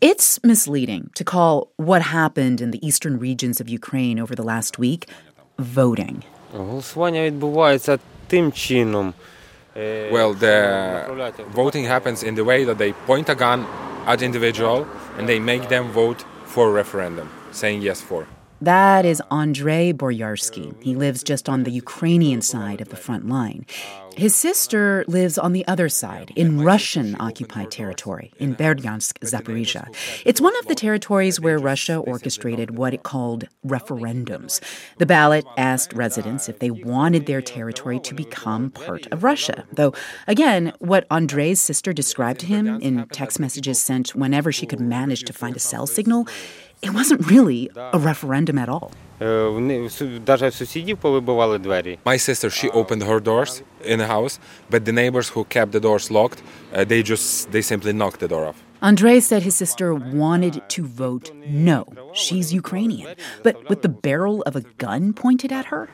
It's misleading to call what happened in the eastern regions of Ukraine over the last week voting. Well, the voting happens in the way that they point a gun at individual and they make them vote for a referendum, saying yes for. That is Andrei Boryarsky. He lives just on the Ukrainian side of the front line. His sister lives on the other side, in Russian occupied territory, in Berdyansk, Zaporizhia. It's one of the territories where Russia orchestrated what it called referendums. The ballot asked residents if they wanted their territory to become part of Russia. Though, again, what Andrei's sister described to him in text messages sent whenever she could manage to find a cell signal it wasn't really a referendum at all. My sister, she opened her doors in the house, but the neighbors who kept the doors locked, uh, they just they simply knocked the door off. Andrei said his sister wanted to vote no. She's Ukrainian, but with the barrel of a gun pointed at her.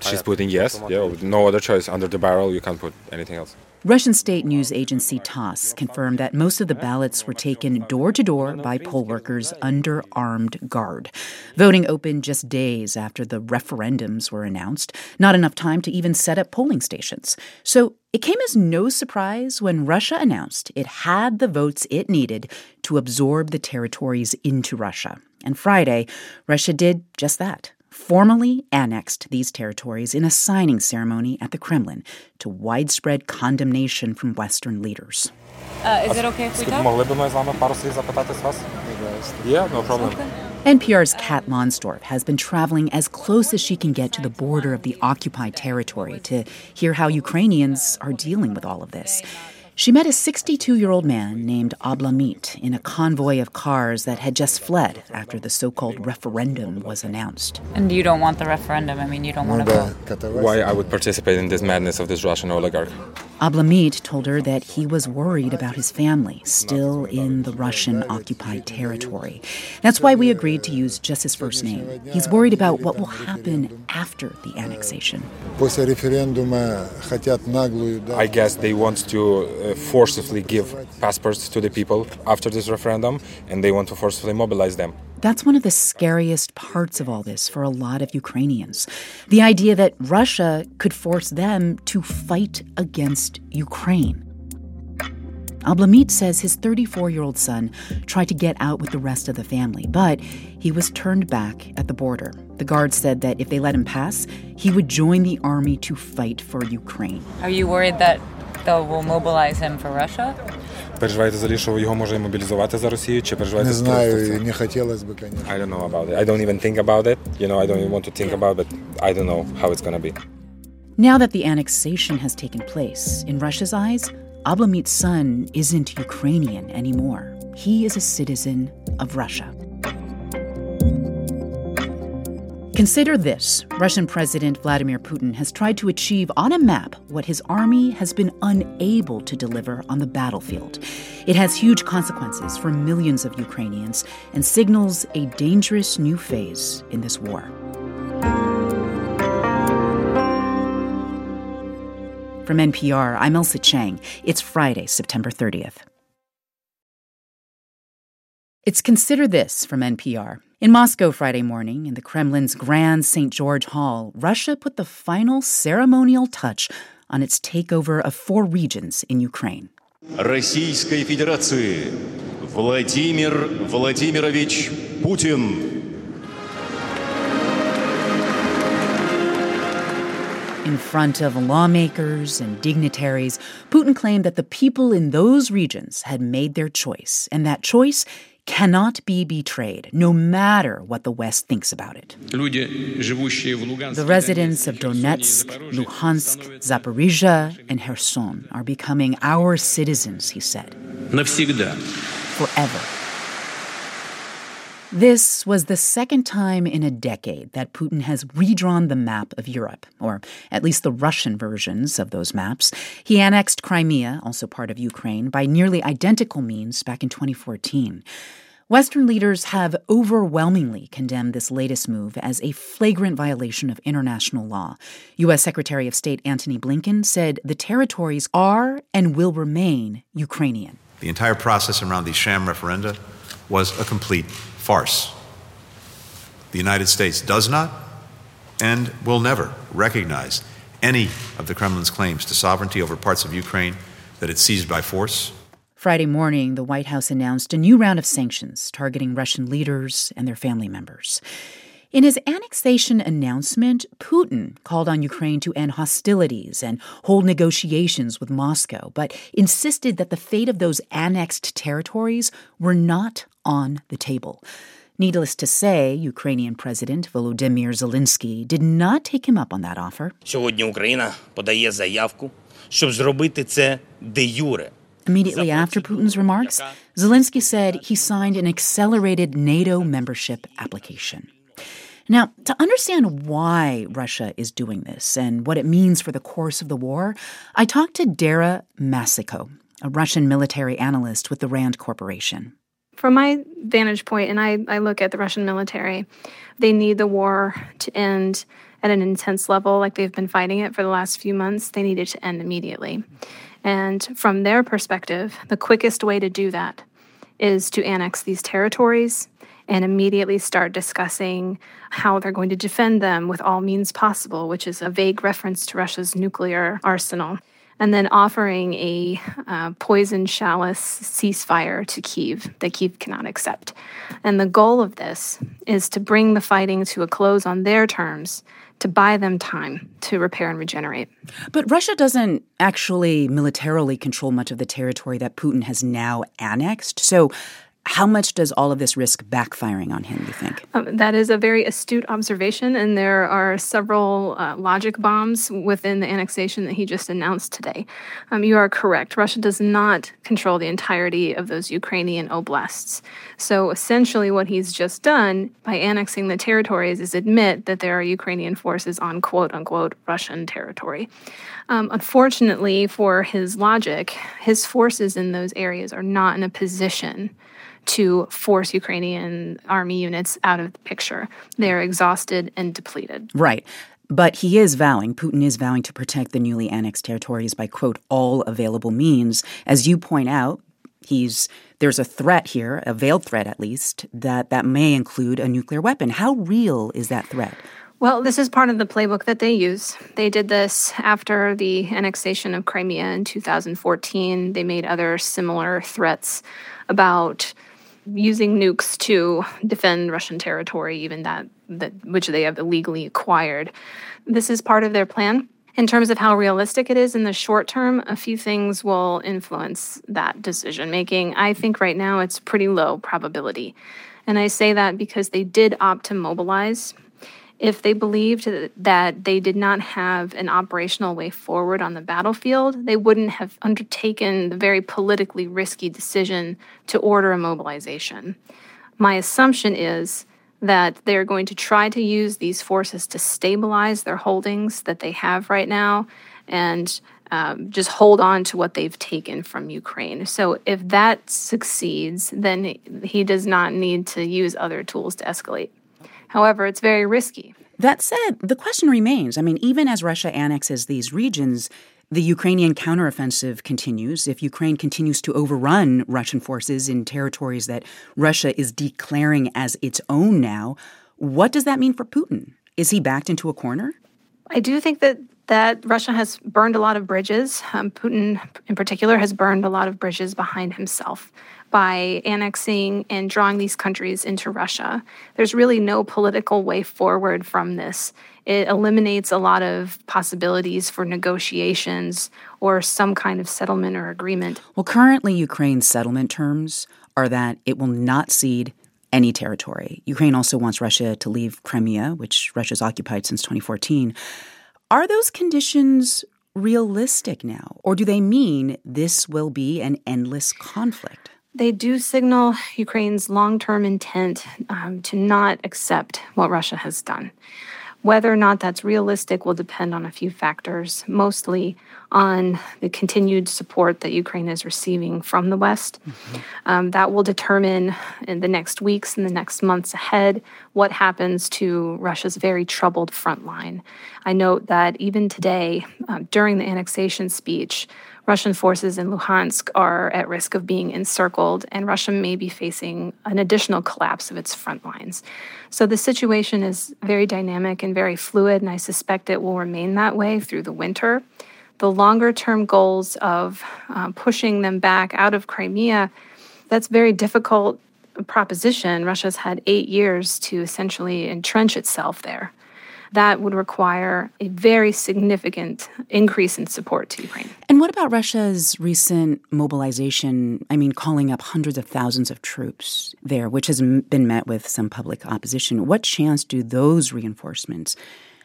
She's putting yes. Yeah, no other choice. Under the barrel, you can't put anything else. Russian state news agency TASS confirmed that most of the ballots were taken door to door by poll workers under armed guard. Voting opened just days after the referendums were announced, not enough time to even set up polling stations. So it came as no surprise when Russia announced it had the votes it needed to absorb the territories into Russia. And Friday, Russia did just that formally annexed these territories in a signing ceremony at the Kremlin to widespread condemnation from Western leaders. Uh, is it okay if we talk? Yeah, no problem. NPR's Kat Lonsdorf has been traveling as close as she can get to the border of the occupied territory to hear how Ukrainians are dealing with all of this. She met a 62 year old man named Ablamit in a convoy of cars that had just fled after the so called referendum was announced. And you don't want the referendum? I mean, you don't want to vote? Why I would participate in this madness of this Russian oligarch? Ablamit told her that he was worried about his family still in the Russian occupied territory. That's why we agreed to use just his first name. He's worried about what will happen after the annexation. I guess they want to uh, forcibly give passports to the people after this referendum, and they want to forcibly mobilize them. That's one of the scariest parts of all this for a lot of Ukrainians. The idea that Russia could force them to fight against Ukraine. Ablamit says his 34 year old son tried to get out with the rest of the family, but he was turned back at the border. The guards said that if they let him pass, he would join the army to fight for Ukraine. Are you worried that they will mobilize him for Russia? Переживаєте взагалі, що його може мобілізувати за Росію, чи переживаєте? Не знаю, не хотілося б, конечно. I don't know about it. I don't even think about it. You know, I don't even want to think about it. I don't know how it's gonna be. Now that the annexation has taken place, in Russia's eyes, Ablamit's son isn't Ukrainian anymore. He is a citizen of Russia. Consider this Russian President Vladimir Putin has tried to achieve on a map what his army has been unable to deliver on the battlefield. It has huge consequences for millions of Ukrainians and signals a dangerous new phase in this war. From NPR, I'm Ailsa Chang. It's Friday, September 30th. It's Consider This from NPR. In Moscow Friday morning, in the Kremlin's Grand St. George Hall, Russia put the final ceremonial touch on its takeover of four regions in Ukraine. Российской Федерации Владимир Владимирович Путин. In front of lawmakers and dignitaries, Putin claimed that the people in those regions had made their choice, and that choice cannot be betrayed, no matter what the West thinks about it. The residents of Donetsk, Luhansk, Zaporizhia, and Kherson are becoming our citizens, he said. Forever. This was the second time in a decade that Putin has redrawn the map of Europe, or at least the Russian versions of those maps. He annexed Crimea, also part of Ukraine, by nearly identical means back in 2014. Western leaders have overwhelmingly condemned this latest move as a flagrant violation of international law. U.S. Secretary of State Antony Blinken said the territories are and will remain Ukrainian. The entire process around these sham referenda was a complete farce. The United States does not and will never recognize any of the Kremlin's claims to sovereignty over parts of Ukraine that it seized by force. Friday morning, the White House announced a new round of sanctions targeting Russian leaders and their family members. In his annexation announcement, Putin called on Ukraine to end hostilities and hold negotiations with Moscow, but insisted that the fate of those annexed territories were not on the table. Needless to say, Ukrainian President Volodymyr Zelensky did not take him up on that offer. Immediately after Putin's remarks, Zelensky said he signed an accelerated NATO membership application. Now, to understand why Russia is doing this and what it means for the course of the war, I talked to Dara Massicot, a Russian military analyst with the RAND Corporation. From my vantage point, and I, I look at the Russian military, they need the war to end at an intense level like they've been fighting it for the last few months. They need it to end immediately. And from their perspective, the quickest way to do that is to annex these territories and immediately start discussing how they're going to defend them with all means possible, which is a vague reference to Russia's nuclear arsenal and then offering a uh, poison chalice ceasefire to Kiev that Kiev cannot accept. And the goal of this is to bring the fighting to a close on their terms to buy them time to repair and regenerate. But Russia doesn't actually militarily control much of the territory that Putin has now annexed. So how much does all of this risk backfiring on him, you think? Um, that is a very astute observation, and there are several uh, logic bombs within the annexation that he just announced today. Um, you are correct. Russia does not control the entirety of those Ukrainian oblasts. So essentially, what he's just done by annexing the territories is admit that there are Ukrainian forces on quote unquote Russian territory. Um, unfortunately, for his logic, his forces in those areas are not in a position to force Ukrainian army units out of the picture. They're exhausted and depleted. Right. But he is vowing, Putin is vowing to protect the newly annexed territories by, quote, all available means. As you point out, he's there's a threat here, a veiled threat at least, that that may include a nuclear weapon. How real is that threat? Well, this is part of the playbook that they use. They did this after the annexation of Crimea in 2014. They made other similar threats about using nukes to defend Russian territory, even that, that which they have illegally acquired. This is part of their plan. In terms of how realistic it is in the short term, a few things will influence that decision making. I think right now it's pretty low probability. And I say that because they did opt to mobilize if they believed that they did not have an operational way forward on the battlefield, they wouldn't have undertaken the very politically risky decision to order a mobilization. My assumption is that they're going to try to use these forces to stabilize their holdings that they have right now and um, just hold on to what they've taken from Ukraine. So if that succeeds, then he does not need to use other tools to escalate. However, it's very risky. That said, the question remains. I mean, even as Russia annexes these regions, the Ukrainian counteroffensive continues. If Ukraine continues to overrun Russian forces in territories that Russia is declaring as its own now, what does that mean for Putin? Is he backed into a corner? I do think that that Russia has burned a lot of bridges. Um, Putin, in particular, has burned a lot of bridges behind himself by annexing and drawing these countries into Russia. There's really no political way forward from this. It eliminates a lot of possibilities for negotiations or some kind of settlement or agreement. Well, currently, Ukraine's settlement terms are that it will not cede any territory. Ukraine also wants Russia to leave Crimea, which Russia's occupied since 2014. Are those conditions realistic now, or do they mean this will be an endless conflict? They do signal Ukraine's long term intent um, to not accept what Russia has done. Whether or not that's realistic will depend on a few factors, mostly on the continued support that Ukraine is receiving from the West. Mm-hmm. Um, that will determine in the next weeks and the next months ahead what happens to Russia's very troubled front line. I note that even today, uh, during the annexation speech, Russian forces in Luhansk are at risk of being encircled, and Russia may be facing an additional collapse of its front lines. So the situation is very dynamic and very fluid, and I suspect it will remain that way through the winter. The longer term goals of uh, pushing them back out of Crimea, that's very difficult proposition. Russia's had eight years to essentially entrench itself there that would require a very significant increase in support to Ukraine. And what about Russia's recent mobilization? I mean, calling up hundreds of thousands of troops there, which has been met with some public opposition. What chance do those reinforcements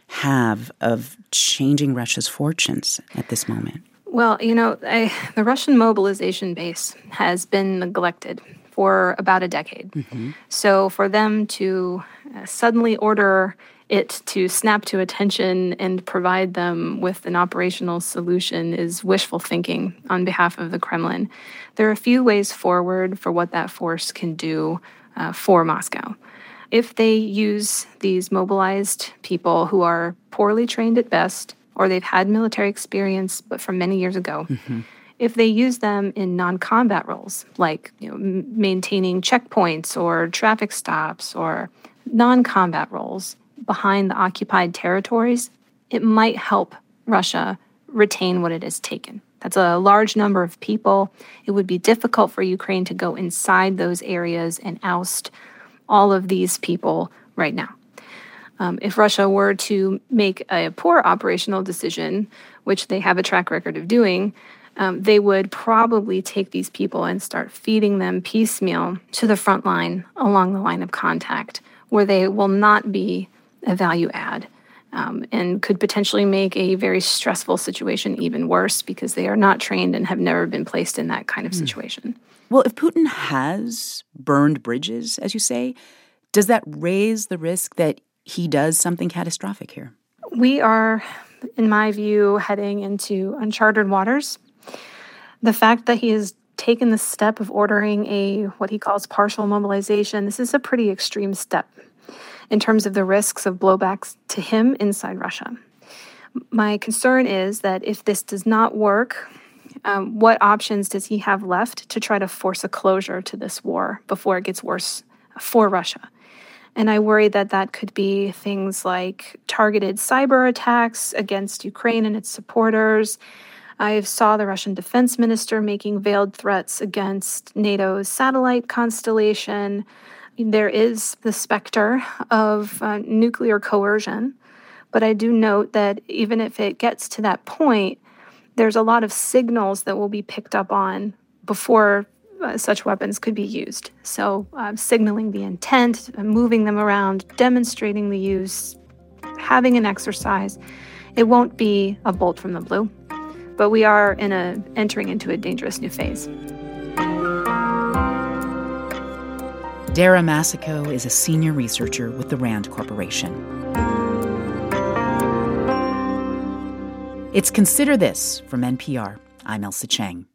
have of changing Russia's fortunes at this moment? Well, you know, I, the Russian mobilization base has been neglected for about a decade. Mm-hmm. So for them to uh, suddenly order it to snap to attention and provide them with an operational solution is wishful thinking on behalf of the Kremlin. There are a few ways forward for what that force can do uh, for Moscow. If they use these mobilized people who are poorly trained at best, or they've had military experience but from many years ago, mm-hmm. if they use them in non combat roles, like you know, m- maintaining checkpoints or traffic stops or non combat roles, behind the occupied territories, it might help Russia retain what it has taken. That's a large number of people. It would be difficult for Ukraine to go inside those areas and oust all of these people right now. Um, if Russia were to make a poor operational decision, which they have a track record of doing, um, they would probably take these people and start feeding them piecemeal to the front line along the line of contact, where they will not be a value add um, and could potentially make a very stressful situation even worse because they are not trained and have never been placed in that kind of hmm. situation. Well, if Putin has burned bridges, as you say, does that raise the risk that he does something catastrophic here? We are, in my view, heading into uncharted waters. The fact that he has taken the step of ordering a what he calls partial mobilization, this is a pretty extreme step in terms of the risks of blowbacks to him inside Russia. My concern is that if this does not work, um, what options does he have left to try to force a closure to this war before it gets worse for Russia? And I worry that that could be things like targeted cyber attacks against Ukraine and its supporters. I saw the Russian defense minister making veiled threats against NATO's satellite constellation there is the specter of uh, nuclear coercion. But I do note that even if it gets to that point, there's a lot of signals that will be picked up on before uh, such weapons could be used. So, uh, signaling the intent, moving them around, demonstrating the use, having an exercise. It won't be a bolt from the blue, but we are in a entering into a dangerous new phase. Dara Massicot is a senior researcher with the RAND Corporation. It's Consider This from NPR. I'm Ailsa Chang.